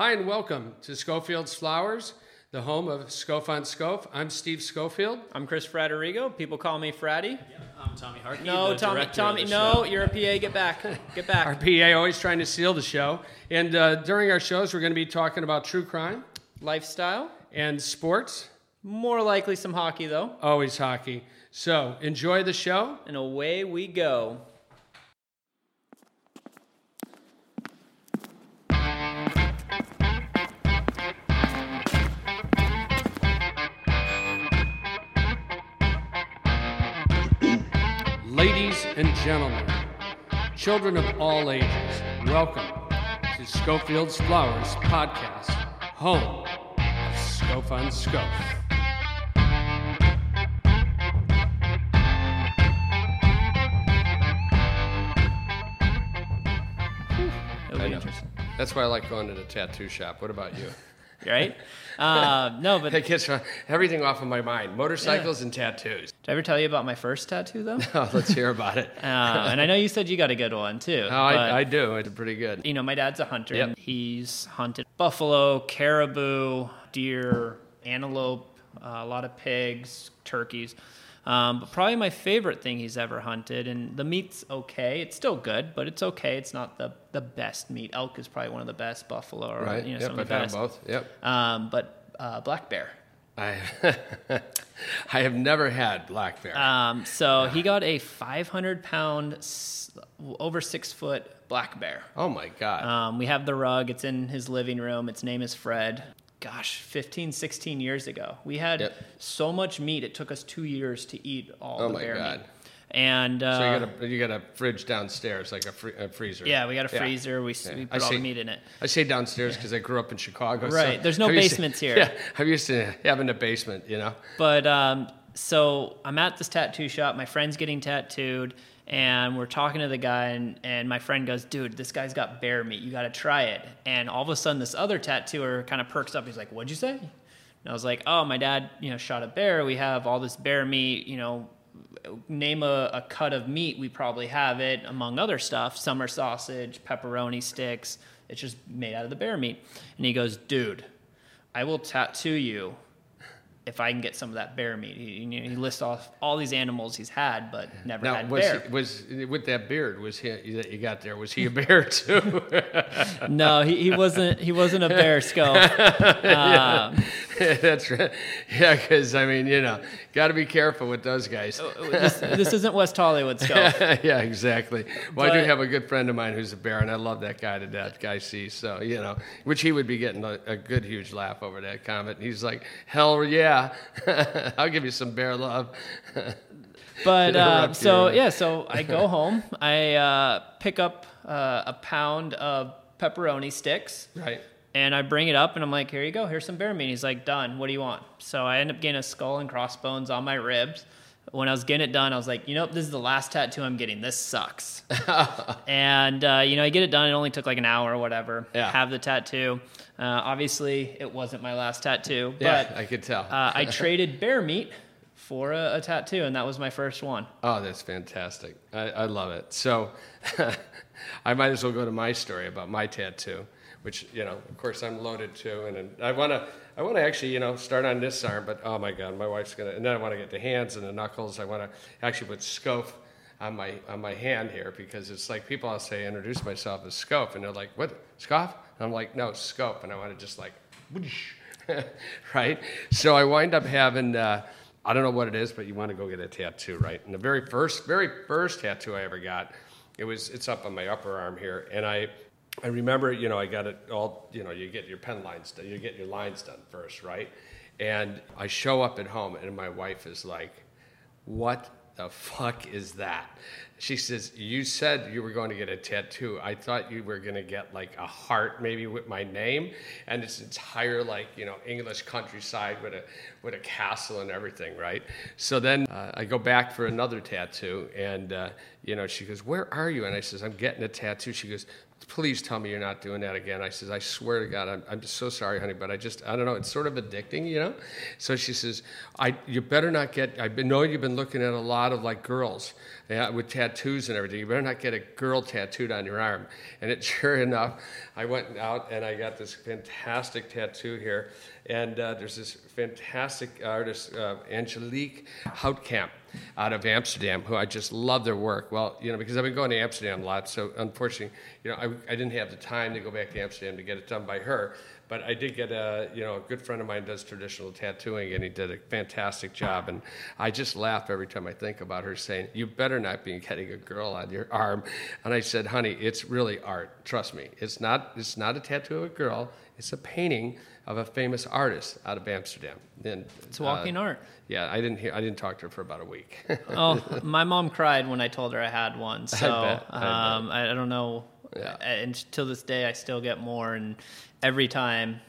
Hi, and welcome to Schofield's Flowers, the home of Scof on Scof. I'm Steve Schofield. I'm Chris Fraterrigo. People call me Fratty. Yeah, I'm Tommy Harkey. No, the Tommy. director of Tommy. the No, show. you're a PA. Get back. Get back. Our PA always trying to seal the show. And uh, during our shows, we're going to be talking about true crime Lifestyle. and sports, More likely some hockey though. always hockey. So enjoy the show. And away we go. Gentlemen, children of all ages, welcome to Schofield's Flowers podcast, home of Scof on Scof. It'll be interesting. That's why I like going to the tattoo shop. What about you? Right? Uh, no, but That gets everything off of my mind motorcycles and tattoos. Did I ever tell you about my first tattoo though? Oh, let's hear about it. Uh, and I know you said you got a good one too. Oh, I, I do. It's pretty good. you know, my dad's a hunter. Yep. and He's hunted buffalo, caribou, deer, antelope, uh, a lot of pigs, turkeys. Um, but probably my favorite thing he's ever hunted, and the meat's okay. It's still good, but it's okay. It's not the, the best meat. Elk is probably one of the best. Buffalo, or Right. you know, yep. some I've of the had best. them both. Yep. Um, but uh, black bear. I I have never had black bear. Um, so he got a 500 pound, over six foot black bear. oh my god. Um, we have the rug. It's in his living room. Its name is Fred. Gosh, 15, 16 years ago. We had Yep. so much meat, it took us two years to eat all Oh the my bear God. meat. And uh, so you got a you got a fridge downstairs, like a, free, a freezer. yeah, we got a Yeah. freezer. We, Yeah. we I put all see. the meat in it. I say downstairs because I grew up in Chicago. so Right, there's no I'm used to- basements here. Yeah, I'm used to having a basement. You know. But um, so I'm at this tattoo shop. My friend's getting tattooed, and we're talking to the guy, and, and my friend goes, "Dude, this guy's got bear meat. You got to try it." And all of a sudden, this other tattooer kind of perks up. He's like, "What'd you say?" And I was like, "Oh, my dad, you know, shot a bear. We have all this bear meat. You know, name a, a cut of meat. We probably have it, among other stuff. Summer sausage, pepperoni sticks. It's just made out of the bear meat." And he goes, "Dude." I will tattoo you if I can get some of that bear meat. He, he he lists off all these animals he's had, but never Now had was bear. he, was with that beard was he that you got there? Was he a bear too? no, he, he wasn't. He wasn't a bear skull. Um, That's right. Yeah, because I mean, you know, got to be careful with those guys. this, this isn't West Hollywood skull. yeah, exactly. Well, I do But- have a good friend of mine who's a bear, and I love that guy to death, Guy C. So you know, which he would be getting a, a good, huge laugh over that comment. He's like, "Hell yeah, I'll give you some bear love." But uh, so you. yeah, so I go home. I uh, pick up uh, a pound of pepperoni sticks. right. And I bring it up and I'm like, here you go, here's some bear meat. He's like, done. What do you want? So I end up getting a skull and crossbones on my ribs. When I was getting it done, I was like, you know, this is the last tattoo I'm getting. This sucks. and, uh, you know, I get it done. It only took like an hour or whatever. Yeah. Have the tattoo. Uh, obviously, it wasn't my last tattoo, Yeah, but I could tell. uh, I traded bear meat for a, a tattoo, and that was my first one. Oh, that's fantastic. I, I love it. So I might as well go to my story about my tattoo, which, you know, of course I'm loaded too. And, and I want to, I want to actually, you know, start on this arm, but oh my God, my wife's to, and then I want to get the hands and the knuckles. I want to actually put Scof on my, on my hand here because it's like people, I'll say, introduce myself as Scof and they're like, what, scoff? And I'm like, no, Scof. And I want to just like, right? So I wind up having, uh, I don't know what it is, but you want to go get a tattoo, right? And the very first, very first tattoo I ever got, it was, it's up on my upper arm here, and I, I remember, you know, I got it all, you know, you get your pen lines done, you get your lines done first, right? And I show up at home, and my wife is like, "What the fuck is that?" She says, "You said you were going to get a tattoo. I thought you were going to get like a heart, maybe with my name, and it's entire like you know English countryside with a with a castle and everything, right?" So then uh, I go back for another tattoo, and uh, you know she goes, "Where are you?" And I says, "I'm getting a tattoo." She goes, please tell me you're not doing that again. I says, I swear to God, I'm, I'm just so sorry, honey, but I just, I don't know, it's sort of addicting, you know? So she says, I, you better not get, I know you've been looking at a lot of like girls yeah, with tattoos and everything. You better not get a girl tattooed on your arm. And it, sure enough, I went out and I got this fantastic tattoo here. And uh, there's this fantastic artist, uh, Angelique Houtkamp out of Amsterdam, who I just love their work. Well, you know, because I've been going to Amsterdam a lot, so unfortunately, you know, I, I didn't have the time to go back to Amsterdam to get it done by her. But I did get a, you know, a good friend of mine does traditional tattooing, and he did a fantastic job. And I just laugh every time I think about her saying, "You better not be getting a girl on your arm." And I said, "Honey, it's really art. Trust me. It's not. It's not a tattoo of a girl. It's a painting of a famous artist out of Amsterdam." And it's walking uh, art. Yeah, I didn't hear. I didn't talk to her for about a week. oh, my mom cried when I told her I had one. So I, bet, I, um, I, I don't know. Yeah. And till this day, I still get more. And every time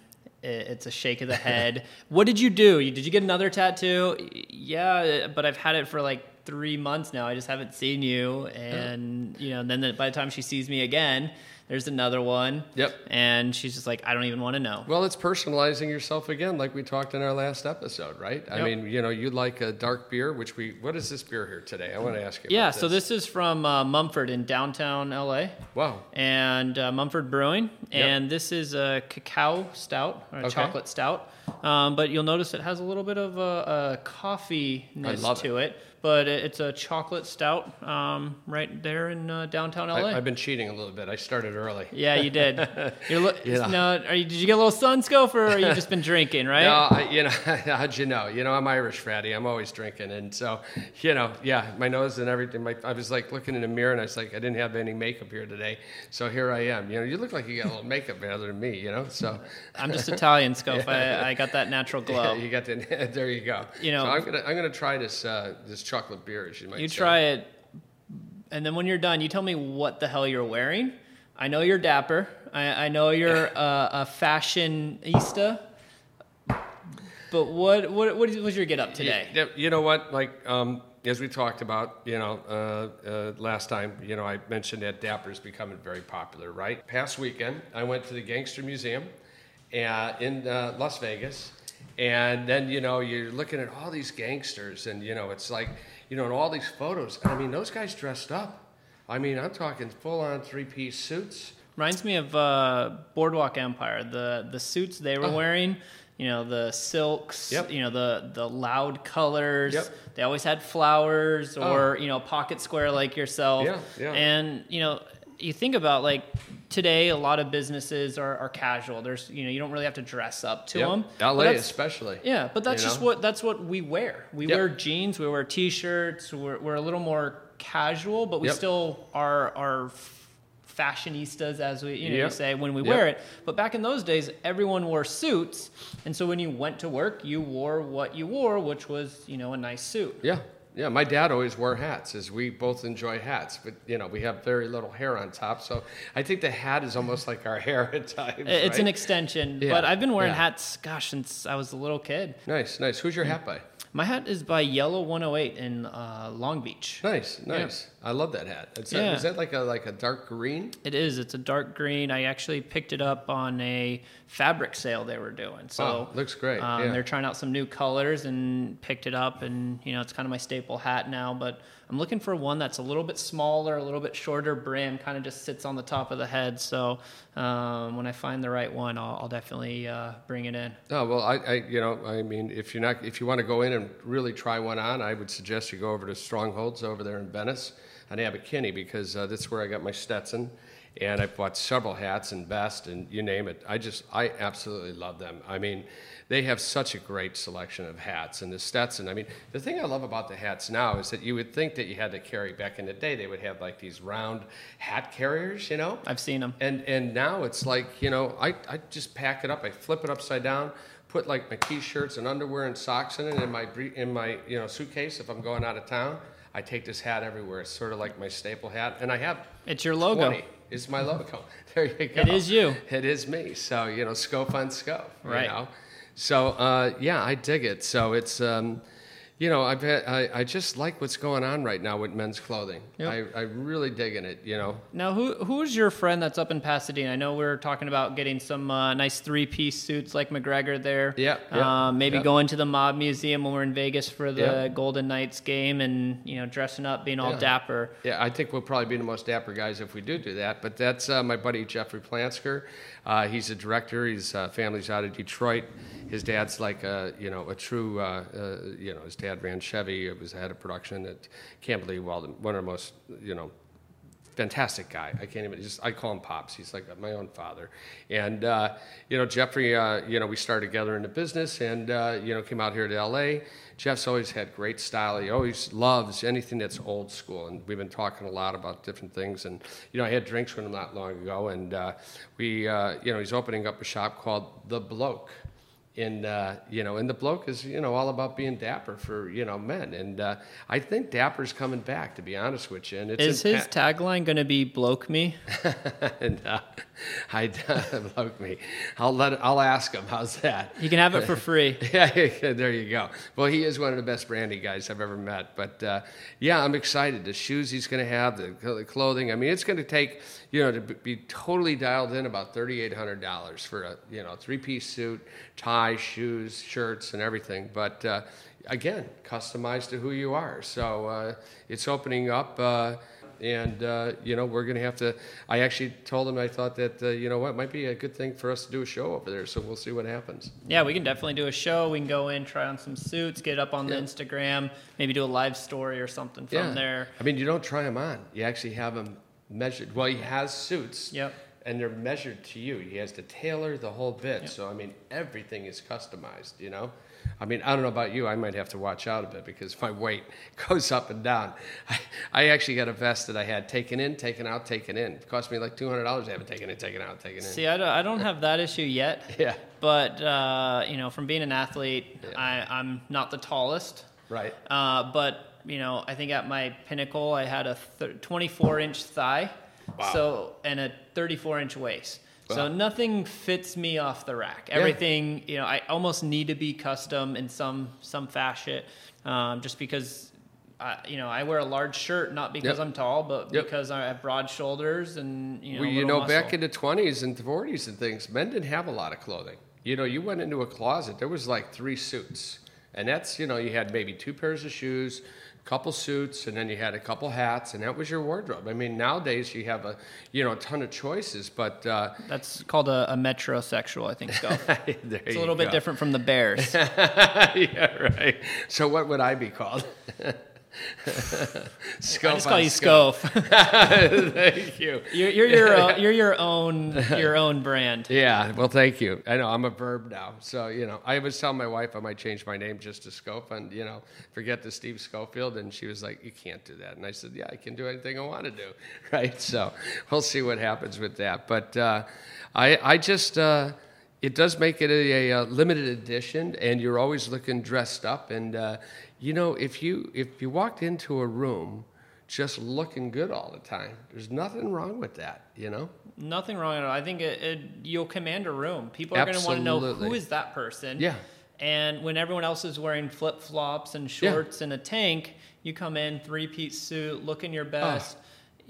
it's a shake of the head. what did you do? Did you get another tattoo? Yeah, but I've had it for like three months now. I just haven't seen you. And, you know, then by the time she sees me again, there's another one. Yep. And she's just like, I don't even want to know. Well, it's personalizing yourself again, like we talked in our last episode, right? Yep. I mean, you know, you like a dark beer, which we, what is this beer here today? I want to ask you. Yeah, this. so this is from uh, Mumford in downtown LA. Wow. And uh, Mumford Brewing. And this is a cacao stout, or a okay. chocolate stout. Um, but you'll notice it has a little bit of a, a coffee-ness to it. it but it's a chocolate stout um, right there in uh, downtown LA. I, have been cheating a little bit. I started early. Yeah, you did. You're yeah. no, you, did you get a little sun Scof, or you just been drinking, right? No, I, you know, how'd you know? You know, I'm Irish, Fratty. I'm always drinking, and so, you know, yeah, my nose and everything. My, I was like looking in the mirror, and I was like, I didn't have any makeup here today, so here I am. You know, you look like you got a little makeup other than me. You know, so. I'm just Italian, Scof. I, I got that natural glow. Yeah, you got the. There you go. You know, so I'm gonna I'm gonna try this uh, this chocolate beer, as you might You say. try it, and then when you're done, you tell me what the hell you're wearing. I know you're dapper. I, I know you're a, a fashionista. But what what what was your get up today? You, you know what? Like um, as we talked about, you know, uh, uh, last time, you know, I mentioned that dapper is becoming very popular, right? Past weekend, I went to the Gangster Museum uh, in uh, Las Vegas, and then you know you're looking at all these gangsters, and you know it's like you know in all these photos. I mean, those guys dressed up. I mean, I'm talking full-on three-piece suits. Reminds me of uh, Boardwalk Empire. The the suits they were oh. wearing you know the silks yep. you know the the loud colors yep. they always had flowers or oh. you know pocket square like yourself yeah, yeah. and you know you think about like today a lot of businesses are, are casual there's you know you don't really have to dress up to yep. them LA especially yeah but that's just know? what that's what we wear we yep. wear jeans we wear t-shirts we're, we're a little more casual but we yep. still are are fashionistas as we you know yep. say when we wear it but back in those days everyone wore suits and so when you went to work you wore what you wore which was you know a nice suit yeah yeah, my dad always wore hats, as we both enjoy hats. But you know, we have very little hair on top, so I think the hat is almost like our hair at times. It's right? an extension. Yeah. But I've been wearing yeah. hats, gosh, since I was a little kid. Nice, nice. Who's your hat by? My hat is by Yellow 108 in uh, Long Beach. Nice, nice. Yeah. I love that hat. It's yeah. A, is that like a like a dark green? It is. It's a dark green. I actually picked it up on a fabric sale they were doing. So oh, looks great. Um, yeah. They're trying out some new colors and picked it up, and you know it's kind of my staple hat now. But I'm looking for one that's a little bit smaller, a little bit shorter brim, kind of just sits on the top of the head. So um, when I find the right one, I'll, I'll definitely uh, bring it in. Oh well, I, I, you know I mean if you're not if you want to go in and really try one on, I would suggest you go over to Strongholds over there in Venice on Abbot because uh, that's where I got my Stetson and I bought several hats and vests and you name it. I just I absolutely love them. I mean, they have such a great selection of hats and the Stetson. I mean, the thing I love about the hats now is that you would think that you had to carry back in the day they would have like these round hat carriers, you know. I've seen them. And and now it's like you know I I just pack it up, I flip it upside down. Put like my t-shirts and underwear and socks in it in my in my you know suitcase if I'm going out of town. I take this hat everywhere. It's sort of like my staple hat, and I have. It's your logo. 20 is my logo. There you go. It is you. It is me. So you know, Scof on Scof. Right. You know? So uh, yeah, I dig it. So it's um, you know, I've had, I, I just like what's going on right now with men's clothing. Yep. I, I really digging it, you know. Now, who who's your friend that's up in Pasadena? I know we are talking about getting some uh, nice three piece suits like McGregor there. Yeah, yeah, Um, maybe yeah. going to the Mob Museum when we're in Vegas for the. Golden Knights game, and you know, dressing up, being all Yeah. dapper. Yeah, I think we'll probably be the most dapper guys if we do do that. But that's uh, my buddy Jeffrey Plansker. Uh, he's a director. His uh, family's out of Detroit. His dad's like a you know a true uh, uh, you know his dad ran Chevy. It was head of production at Can't Believe Weldon, one of the most you know fantastic guy. I can't even just I call him pops. He's like my own father. And uh, you know Jeffrey, uh, you know we started together in the business, and uh, you know came out here to L.A. Jeff's always had great style. He always loves anything that's old school, and we've been talking a lot about different things. And you know I had drinks with him not long ago, and uh, we uh, you know he's opening up a shop called The Bloke in uh, you know, and the bloke is you know all about being dapper for you know men, and uh, I think dapper's coming back to be honest with you. And it's Is his pa- tagline going to be "bloke me"? and uh, I bloke me. I'll let I'll ask him. How's that? You can have it for free. Yeah, there you go. Well, he is one of the best brandy guys I've ever met. But uh, yeah, I'm excited. The shoes he's going to have, the, clothing. I mean, it's going to take you know to be- totally dialed in about thirty eight hundred dollars for a you know three piece suit, shoes, shirts, and everything. But uh, again, customized to who you are. So uh, it's opening up. Uh, and uh, you know we're going to have to. I actually told him I thought that uh, you know what might be a good thing for us to do a show over there. So we'll see what happens. Yeah, we can definitely do a show. We can go in, try on some suits, get up on the Instagram, maybe do a live story or something from there. I mean, you don't try them on. You actually have them measured. Well, he has suits. Yep. And they're measured to you. He has to tailor the whole bit. So I mean, everything is customized. You know. I mean, I don't know about you. I might have to watch out a bit because my weight goes up and down. I, I actually got a vest that I had taken in, taken out, taken in. It cost me like two hundred dollars to have it taken in, taken out, taken in. See, I don't, I don't have that issue yet. Yeah. But uh, you know, from being an athlete, I, I'm not the tallest. Right. Uh, but you know, I think at my pinnacle, I had a th- 24 inch thigh, Wow. so and a 34 inch waist. So nothing fits me off the rack. Everything, you know, I almost need to be custom in some some fashion, um, just because. I, you know, I wear a large shirt not because Yep. I'm tall, but Yep. because I have broad shoulders and you know. well, you know, back in the 20s and 40s and things, men didn't have a lot of clothing. You know, you went into a closet, there was like three suits. And that's, you know, you had maybe two pairs of shoes, couple suits, and then you had a couple hats, and that was your wardrobe. I mean, nowadays you have a, you know, a ton of choices, but uh, That's called a, a metrosexual, I think. There It's a little bit different from the Bears. yeah, right. So what would I be called? I just call you Scof. Thank you. You're, you're your own, you're your own your own brand. Yeah, well, thank you. I know I'm a verb now, so you know. I was telling my wife I might change my name just to Scof, and you know, forget the Steve Schofield, and she was like, "You can't do that." And I said, "Yeah, I can do anything I want to do, right?" So we'll see what happens with that. But uh, I, I just, uh, it does make it a, a, limited edition, and you're always looking dressed up. And uh, you know, if you if you walked into a room just looking good all the time, there's nothing wrong with that, you know. Nothing wrong at all. I think it, it, you'll command a room. People are going to want to know who is that person. Yeah. And when everyone else is wearing flip flops and Yeah. shorts and a tank, you come in three piece suit, looking your best.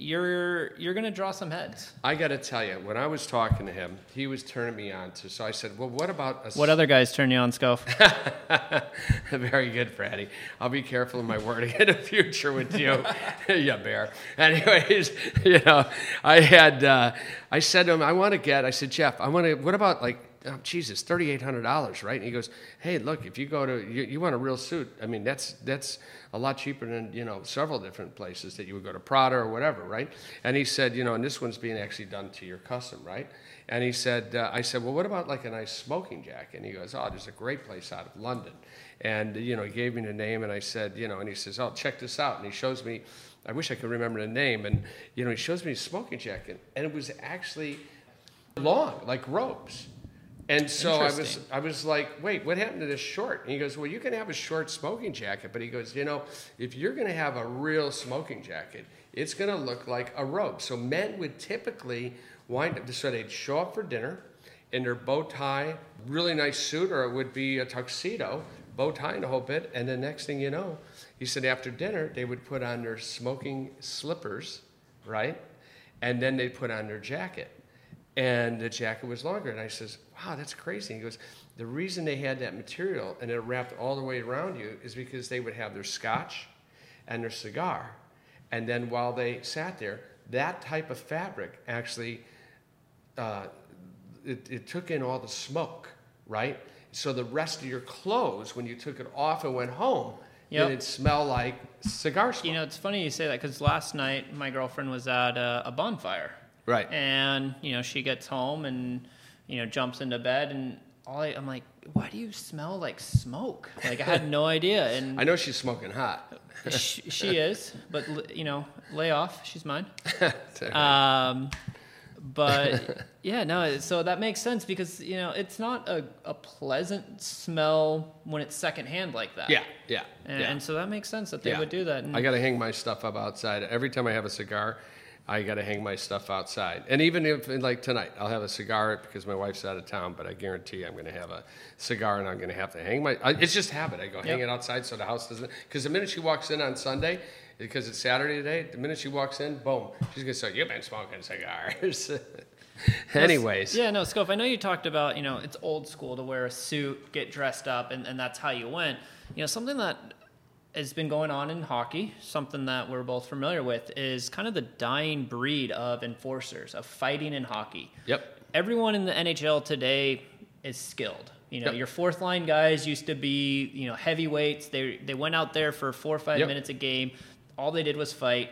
You're you're going to draw some heads. I got to tell you, when I was talking to him, he was turning me on to. So I said, "Well, what about a What other guys turn you on, Scof? Very good, Fratty. I'll be careful in my wording in the future with you, yeah, bear. Anyways, you know, I had, uh, I said to him, I want to get. I said, Jeff, I want to. What about like, oh, Jesus, thirty eight hundred dollars, right? And he goes, Hey, look, if you go to, you, you want a real suit. I mean, that's that's a lot cheaper than you know several different places that you would go to Prada or whatever, right? And he said, you know, and this one's being actually done to your custom, right? And he said, uh, I said, well, what about like a nice smoking jacket? And he goes, oh, there's a great place out of London. And, you know, he gave me the name and I said, you know, and he says, oh, check this out. And he shows me, I wish I could remember the name. And, you know, he shows me a smoking jacket and it was actually long, like robes. And so I was, I was like, wait, what happened to this short? And he goes, well, you can have a short smoking jacket, but he goes, you know, if you're going to have a real smoking jacket, it's going to look like a robe. So men would typically wind up, so they'd show up for dinner in their bow tie, really nice suit, or it would be a tuxedo, bow tie and a whole bit. And the next thing you know, he said after dinner they would put on their smoking slippers, right? And then they'd put on their jacket. And the jacket was longer. And I says, wow, that's crazy. He goes, the reason they had that material and it wrapped all the way around you is because they would have their scotch and their cigar. And then while they sat there, that type of fabric actually, uh, it, it took in all the smoke, right? So the rest of your clothes, when you took it off and went home, Yep. didn't smell like cigar smoke. You know, it's funny you say that because last night my girlfriend was at a, a bonfire. right. And, you know, she gets home and, you know, jumps into bed and all I, I'm like, why do you smell like smoke? Like I had no idea. And I know she's smoking hot. she, she is, but you know, lay off. She's mine. Um, but yeah, no. So that makes sense because you know it's not a, a pleasant smell when it's secondhand like that. yeah, yeah, And, yeah. and so that makes sense that they Yeah. would do that. And, I got to hang my stuff up outside. Every time I have a cigar, I got to hang my stuff outside. And even if, like tonight, I'll have a cigar because my wife's out of town, but I guarantee I'm going to have a cigar and I'm going to have to hang my. I, it's just habit. I go hang Yep. it outside so the house doesn't. Because the minute she walks in on Sunday, because it's Saturday today, the minute she walks in, boom, she's going to say, You've been smoking cigars. Anyways. Yeah, no, Scof, I know you talked about, you know, it's old school to wear a suit, get dressed up, and, and that's how you went. You know, something that has been going on in hockey, something that we're both familiar with, is kind of the dying breed of enforcers, of fighting in hockey. Yep. Everyone in the NHL today is skilled. You know, Yep. your fourth line guys used to be, you know, heavyweights. They they went out there for four or five Yep. minutes a game. All they did was fight.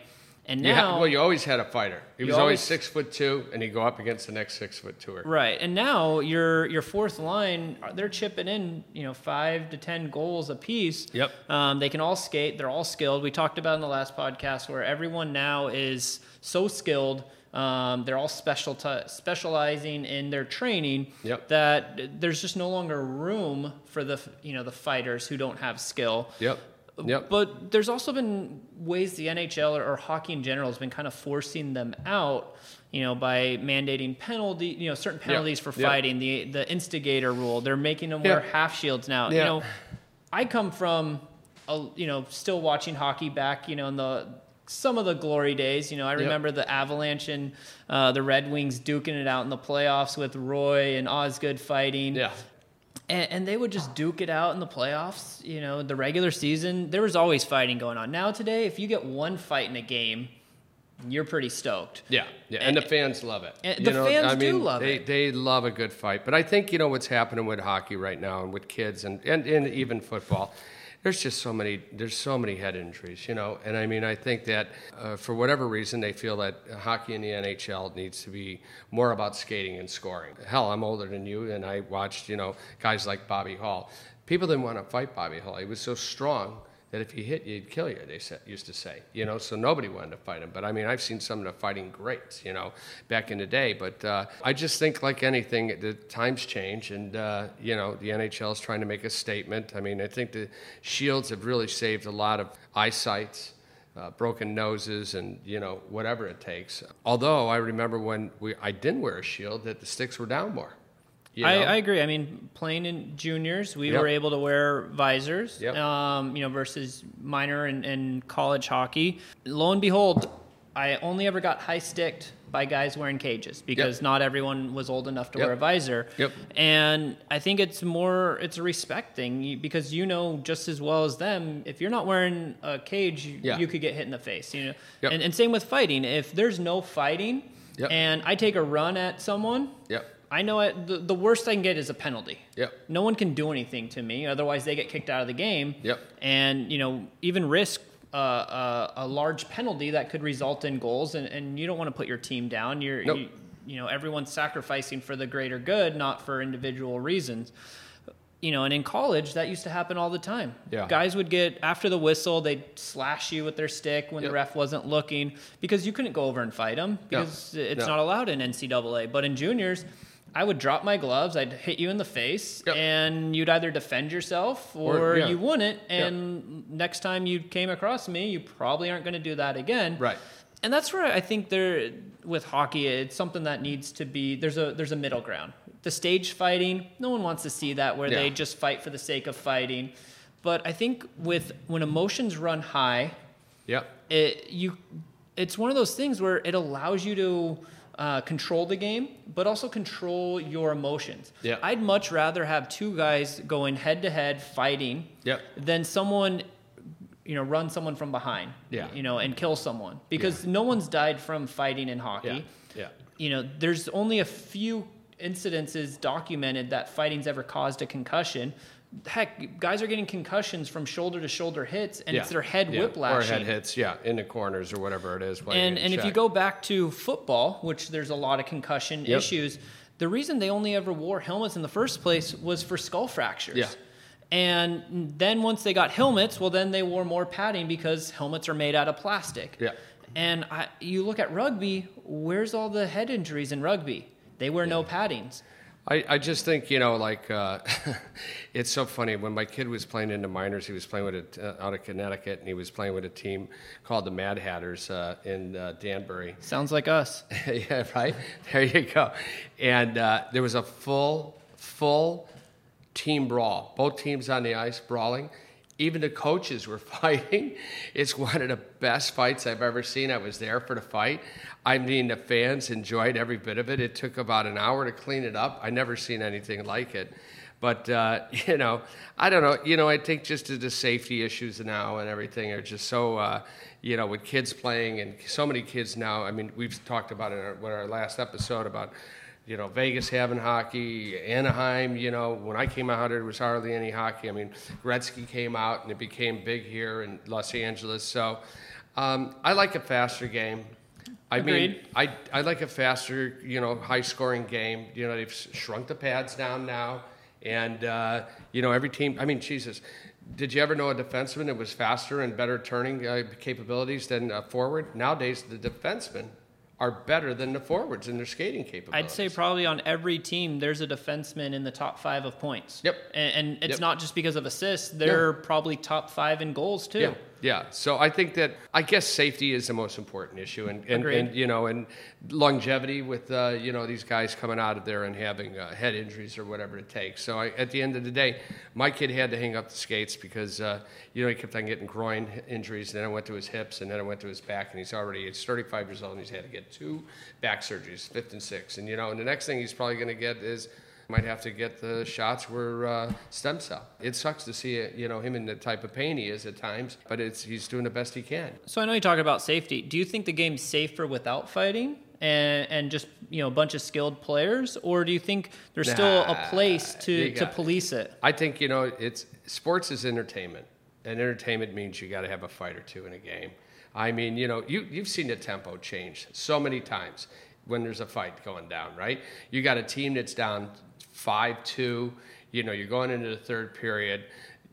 And You ha- now well, you always had a fighter. He was always always- six foot two, and he'd go up against the next six foot two. Right, and now your your fourth line, they're chipping in, you know, five to ten goals apiece. Yep. Um, they can all skate. They're all skilled. We talked about in the last podcast where everyone now is so skilled. Um, they're all special specializing in their training. Yep. That there's just no longer room for the you know the fighters who don't have skill. Yep. Yep. But there's also been ways the NHL or, or hockey in general has been kind of forcing them out, you know, by mandating penalty, you know, certain penalties for Yeah. fighting, the the instigator rule. They're making them wear half shields now. You know, I come from, a, you know, still watching hockey back, you know, in the some of the glory days. You know, I remember the Avalanche and uh, the Red Wings duking it out in the playoffs with Roy and Osgood fighting Yeah. And, and they would just duke it out in the playoffs. You know, the regular season, there was always fighting going on. Now today, if you get one fight in a game, you're pretty stoked. Yeah, yeah, and the fans love it. and the know, fans I do love they, it. They love a good fight, but I think you know what's happening with hockey right now and with kids and, and, and even football. There's just so many. There's so many head injuries, you know, and I mean, I think that uh, for whatever reason they feel that hockey in the NHL needs to be more about skating and scoring. Hell, I'm older than you, and I watched, you know, guys like Bobby Hull. People didn't want to fight Bobby Hull. He was so strong that if you hit you, he'd kill you. They said, used to say, you know. So nobody wanted to fight him. But I mean, I've seen some of the fighting greats, you know, back in the day. But uh, I just think, like anything, the times change, and uh, you know, the NHL is trying to make a statement. I mean, I think the shields have really saved a lot of eyesight. Uh, broken noses and you know whatever it takes. Although I remember when we I didn't wear a shield that the sticks were down more. You I, know? I agree. I mean, playing in juniors, we Yep. were able to wear visors, Yep. um, you know, versus minor and, and college hockey. Lo and behold, I only ever got high sticked by guys wearing cages because not everyone was old enough to Yep. wear a visor. Yep. And I think it's more, it's a respect thing because you know just as well as them, if you're not wearing a cage, you, Yeah. you could get hit in the face, you know? Yep. And, and same with fighting. If there's no fighting Yep. and I take a run at someone, Yep. I know it, the, the worst I can get is a penalty. Yep. No one can do anything to me, otherwise they get kicked out of the game. Yep. And you know, even risk uh, uh, a large penalty that could result in goals, and, and you don't want to put your team down. You're, Nope. you, you know, everyone's sacrificing for the greater good, not for individual reasons. You know, and in college, that used to happen all the time. Yeah. Guys would get after the whistle, they'd slash you with their stick when Yep. the ref wasn't looking because you couldn't go over and fight them No. because it's No. not allowed in NCAA. But in juniors, I would drop my gloves, I'd hit you in the face, Yep. and you'd either defend yourself or, Or- yeah. you wouldn't. And next time you came across me, you probably aren't going to do that again. Right. And that's where I think there with hockey, it's something that needs to be there's a there's a middle ground. The stage fighting, no one wants to see that where they just fight for the sake of fighting. But I think with when emotions run high, Yep. it you it's one of those things where it allows you to uh, control the game, but also control your emotions. Yeah. I'd much rather have two guys going head to head fighting Yep. than someone you know run someone from behind Yeah. you know and kill someone because no one's died from fighting in hockey Yeah. Yeah. you know there's only a few incidences documented that fighting's ever caused a concussion heck guys are getting concussions from shoulder to shoulder hits and yeah. it's their head yeah. whiplashing Or head hits, yeah, in the corners or whatever it is. and and if you go back to football, which there's a lot of concussion Yep. issues, the reason they only ever wore helmets in the first place was for skull fractures. Yeah. And then once they got helmets, well, then they wore more padding because helmets are made out of plastic. Yeah. And I, you look at rugby, where's all the head injuries in rugby? They wear no paddings. I, I just think you know like uh, it's so funny. When my kid was playing in the minors he was playing with it uh, out of Connecticut and he was playing with a team called the Mad Hatters uh, in uh, Danbury. Sounds like us. yeah right? There you go. And uh, there was a full full team brawl. Both teams on the ice brawling even the coaches were fighting. It's one of the best fights i've ever seen. I was there for the fight. I mean the fans enjoyed every bit of it. It took about an hour to clean it up. I never seen anything like it. But uh, you know i don't know. You know i think just the safety issues now and everything are just so uh, you know with kids playing and so many kids now. I mean we've talked about it in our, with our last episode about you know, Vegas having hockey, Anaheim, you know, when I came out, there it was hardly any hockey. I mean, Gretzky came out and it became big here in Los Angeles. So um, I like a faster game. I mean, I, I like a faster, you know, high scoring game. You know, they've shrunk the pads down now. And, uh, you know, every team, I mean, Jesus, did you ever know a defenseman that was faster and better turning uh, capabilities than a forward? Nowadays, the defensemen are better than the forwards in their skating capabilities. I'd say probably on every team there's a defenseman in the top five of points. Yep. And, and it's Yep. not just because of assists; they're probably top five in goals too. Yeah, yeah. So I think that I guess safety is the most important issue, and and, and you know, and longevity with uh, you know these guys coming out of there and having uh, head injuries or whatever it takes. So I, at the end of the day, my kid had to hang up the skates because uh, you know he kept on getting groin injuries, and then I went to his hips, and then I went to his back, and he's already he's 35 years old, and he's had to get two back surgeries, fifth and sixth, and you know, and the next thing he's probably going to get is might have to get the shots where uh, stem cell. It sucks to see it, you know him in the type of pain he is at times, but it's he's doing the best he can. So I know you talk about safety. Do you think the game's safer without fighting and and just you know a bunch of skilled players, or do you think there's still a place to to police it? I think you know it's sports is entertainment, and entertainment means you got to have a fight or two in a game. I mean, you know, you you've seen the tempo change so many times when there's a fight going down, right? You got a team that's down five two. You know, you're going into the third period.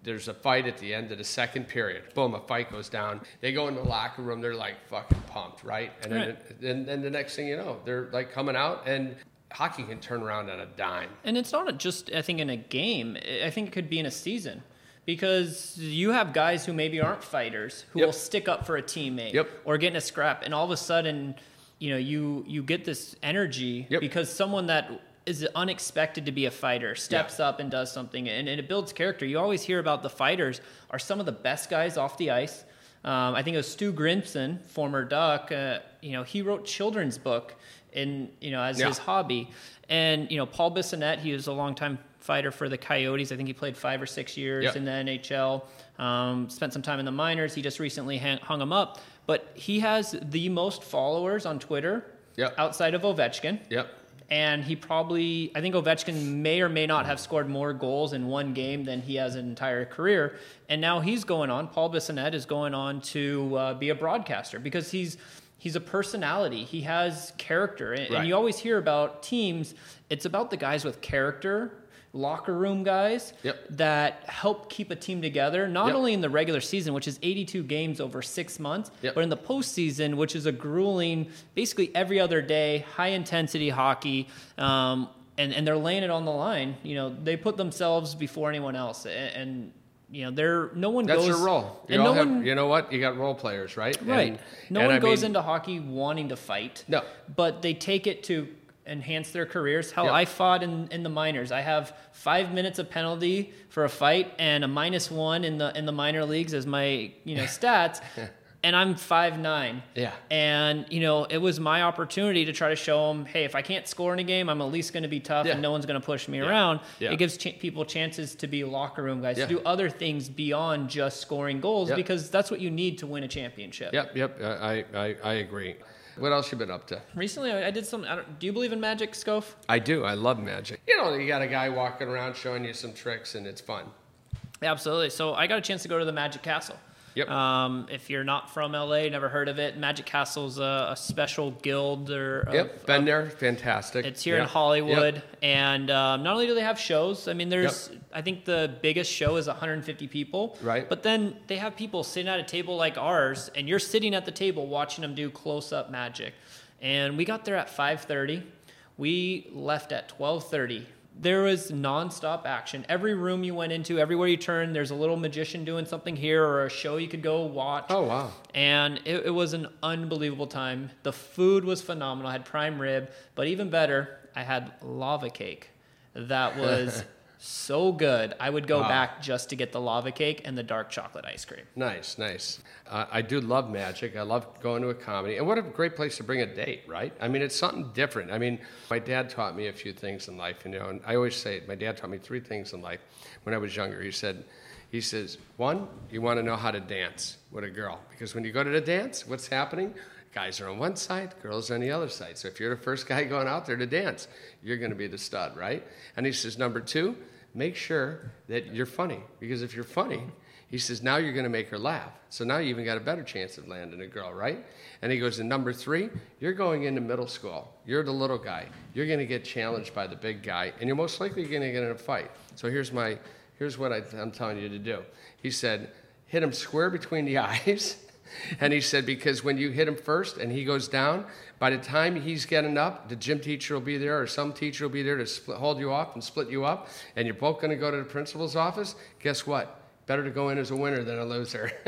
There's a fight at the end of the second period. Boom, a fight goes down. They go in the locker room. They're like fucking pumped, right? And then, Right. then, then the next thing you know, they're like coming out, and hockey can turn around on a dime. And it's not just I think in a game. I think it could be in a season. Because you have guys who maybe aren't fighters who Yep. will stick up for a teammate Yep. or get in a scrap, and all of a sudden, you know, you you get this energy Yep. because someone that is unexpected to be a fighter steps up and does something, and, and it builds character. You always hear about the fighters are some of the best guys off the ice. Um, I think it was Stu Grimson, former Duck. Uh, you know, he wrote children's book in you know as Yeah. his hobby. And you know, Paul Bissonnette, he was a longtime fighter for the Coyotes. I think he played five or six years Yep. in the NHL. Um, spent some time in the minors. He just recently hang, hung him up, but he has the most followers on Twitter Yep. outside of Ovechkin. Yep. And he probably, I think Ovechkin may or may not have scored more goals in one game than he has an entire career. And now he's going on. Paul Bissonnette is going on to uh, be a broadcaster because he's he's a personality. He has character, and, and you always hear about teams. It's about the guys with character, locker room guys Yep. that help keep a team together. Not Yep. only in the regular season, which is 82 games over six months, Yep. but in the postseason, which is a grueling, basically every other day, high intensity hockey. Um, and, and they're laying it on the line. You know, they put themselves before anyone else. And, and you know, they're no one That's goes. your role. You and no have, one, you know what? You got role players, right? right? And- no and one I goes mean, into hockey wanting to fight. No. but they take it to enhance their careers. Hell, Yep. I fought in, in the minors. I have five minutes of penalty for a fight and a minus one in the in the minor leagues as my you know stats, and I'm five nine. Yeah. And you know, it was my opportunity to try to show them, hey, if I can't score in a game, I'm at least going to be tough, Yeah. and no one's going to push me around. Yeah. It gives ch- people chances to be locker room guys, Yeah. to do other things beyond just scoring goals, Yep. because that's what you need to win a championship. Yep, yep. Uh, I, I, I agree. What else you been up to? Recently, I I did some. I don't, do you believe in magic, Scof? I do. I love magic. You know, you got a guy walking around showing you some tricks, and it's fun. Absolutely. So I got a chance to go to the Magic Castle. Yep. Um, if you're not from LA, never heard of it, Magic Castle's a, a special guild or of- Yep, been there. Fantastic. It's here in Hollywood, Yep. and um, not only do they have shows. I mean, there's I think the biggest show is 150 people. Right. But then they have people sitting at a table like ours, and you're sitting at the table watching them do close-up magic. And we got there at 5:30. We left at 12:30. There was nonstop action. Every room you went into, everywhere you turned, there's a little magician doing something here or a show you could go watch Oh wow. and it, it was an unbelievable time. The food was phenomenal. I had prime rib, but even better, I had lava cake. That was so good. I would go Wow. back just to get the lava cake and the dark chocolate ice cream. Nice, nice. Uh, I do love magic. I love going to a comedy. And what a great place to bring a date, right? I mean, it's something different. I mean, my dad taught me a few things in life, you know, and I always say it. My dad taught me three things in life when I was younger. He said, he says, one, you want to know how to dance with a girl. Because when you go to the dance, what's happening? Guys are on one side, girls are on the other side. So if you're the first guy going out there to dance, you're going to be the stud, right? And he says, number two, make sure that you're funny. Because if you're funny, he says, now you're going to make her laugh. So now you even got a better chance of landing a girl, right? And he goes, and number three, you're going into middle school. You're the little guy. You're going to get challenged by the big guy, and you're most likely going to get in a fight. So here's my, here's what I, I'm telling you to do. He said, hit him square between the eyes. And he said, because when you hit him first and he goes down, by the time he's getting up, the gym teacher will be there or some teacher will be there to split, hold you off and split you up, and you're both going to go to the principal's office. Guess what? Better to go in as a winner than a loser.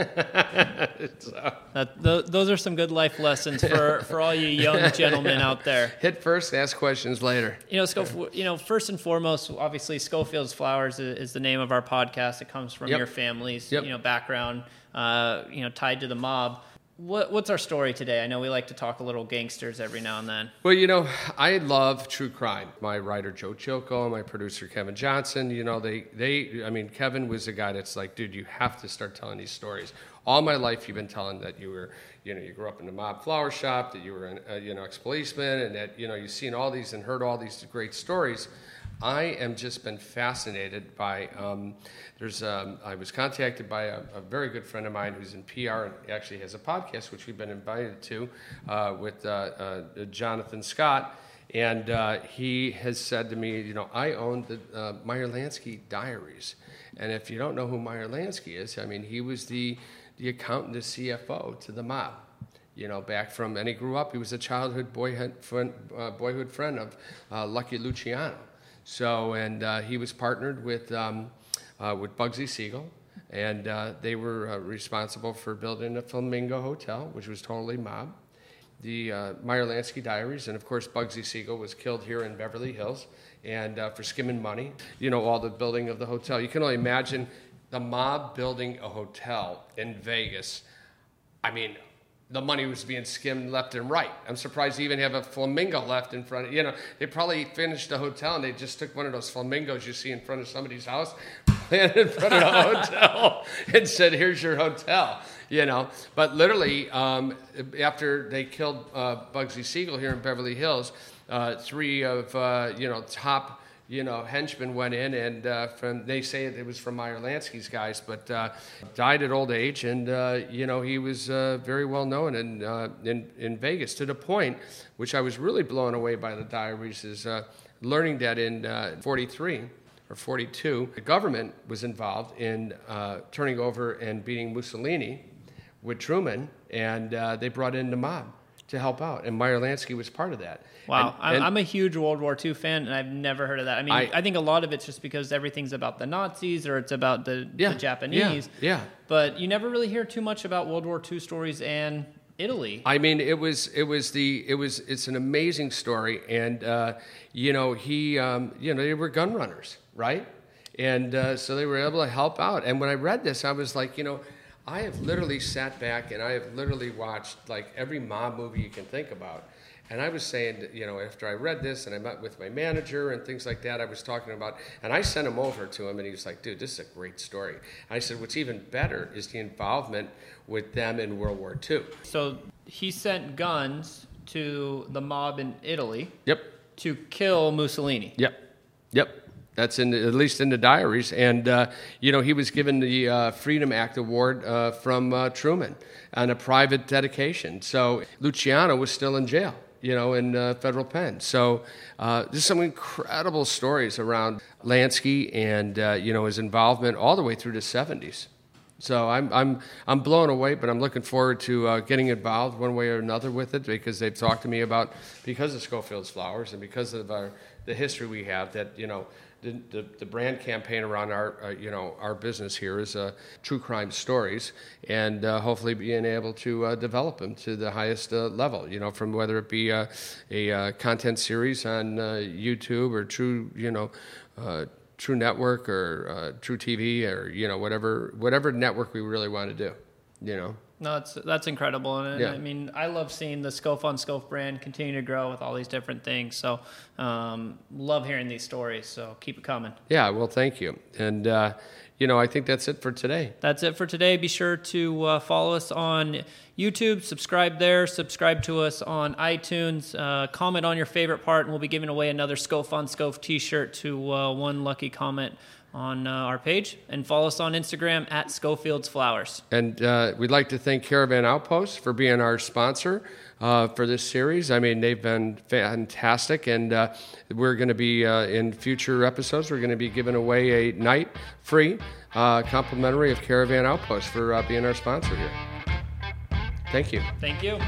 so, That, th- those are some good life lessons for, for all you young gentlemen out there. hit first, ask questions later. You know, Scof- you know, first and foremost, obviously, Schofield's Flowers is, is the name of our podcast. It comes from Yep. your family's, Yep. you know, background, uh, you know, tied to the mob. What, what's our story today? I know we like to talk a little gangsters every now and then. Well, you know, I love true crime. My writer Joe Chilko and my producer Kevin Johnson, you know, they they I mean, Kevin was the guy that's like, dude, you have to start telling these stories. All my life you've been telling that you were, you know, you grew up in the mob flower shop, that you were an, uh, you know, ex-policeman and that, you know, you've seen all these and heard all these great stories. I am just been fascinated by. Um, there's. Um, I was contacted by a, a very good friend of mine who's in PR and actually has a podcast which we've been invited to uh, with uh, uh, Jonathan Scott, and uh, he has said to me, you know, I own the uh, Meyer Lansky Diaries, and if you don't know who Meyer Lansky is, I mean, he was the the accountant, the CFO to the mob you know, back from, and he grew up, he was a childhood boyhood friend, uh, boyhood friend of uh, Lucky Luciano. So, and uh, he was partnered with, um, uh, with Bugsy Siegel, and uh, they were uh, responsible for building a Flamingo Hotel, which was totally mob. The uh, Meyer Lansky Diaries, and of course, Bugsy Siegel was killed here in Beverly Hills, and uh, for skimming money, you know, all the building of the hotel. You can only imagine the mob building a hotel in Vegas. I mean, the money was being skimmed left and right. I'm surprised they even have a flamingo left in front of you know, they probably finished the hotel and they just took one of those flamingos you see in front of somebody's house, planted in front of the hotel, and said, Here's your hotel. You know, but literally, um, after they killed uh, Bugsy Siegel here in Beverly Hills, uh, three of uh, you know top you know, henchmen went in, and uh, from they say it was from Meyer Lansky's guys, but uh, died at old age, and uh, you know he was uh, very well known in, uh, in in Vegas to the point, which I was really blown away by the diaries, is uh, learning that in '43 or '42, the government was involved in turning over and beating Mussolini with Truman, and they brought in the mob to help out, and Meyer Lansky was part of that. Wow, And- I'm, and- I'm a huge World War II fan, and I've never heard of that. I mean, I, I- think a lot of it's just because everything's about the Nazis or it's about the, Yeah, the Japanese. yeah, yeah. But you never really hear too much about World War II stories and Italy. I mean, it was it was the it was it's an amazing story, and uh, you know he um, you know they were gun runners, right? And uh, so they were able to help out. And when I read this, I was like, you know, I have literally sat back and I have literally watched like every mob movie you can think about. And I was saying, you know, after I read this and I met with my manager and things like that, I was talking about, and I sent him over to him, and he was like, dude, this is a great story. And I said, what's even better is the involvement with them in World War II. So he sent guns to the mob in Italy Yep, to kill Mussolini. yep, yep. That's in the, at least in the diaries. And, uh, you know, he was given the uh, Freedom Act Award uh, from uh, Truman on a private dedication. So Luciano was still in jail you know, in uh, federal pen. So uh, there's some incredible stories around Lansky and you know his involvement all the way through the 70s. So I'm I'm I'm blown away, but I'm looking forward to uh, getting involved one way or another with it because they've talked to me about because of Schofield's flowers and because of our the history we have that you know the, the, the, brand campaign around our uh, you know our business here is uh, true crime stories, and uh, hopefully being able to uh, develop them to the highest uh, level. You know, from whether it be a, a content series on YouTube or True you know. True Network or True TV or you know whatever whatever network we really want to do, you know. No, that's that's incredible, and yeah. I mean, I love seeing the Scof on Scof brand continue to grow with all these different things. So, um, love hearing these stories. So keep it coming. Yeah, well, thank you, and uh, you know, I think that's it for today. That's it for today. Be sure to uh, follow us on YouTube, subscribe there, subscribe to us on iTunes, uh, comment on your favorite part, and we'll be giving away another Scof on Scof T-shirt to uh, one lucky comment on uh, our page and follow us on Instagram at Schofield's Flowers. And uh, we'd like to thank Caravan Outpost for being our sponsor uh, for this series. I mean, they've been fantastic, and uh, we're going to be uh, in future episodes. We're going to be giving away a night free uh, complimentary of Caravan Outpost for being our sponsor here. Thank you. Thank you.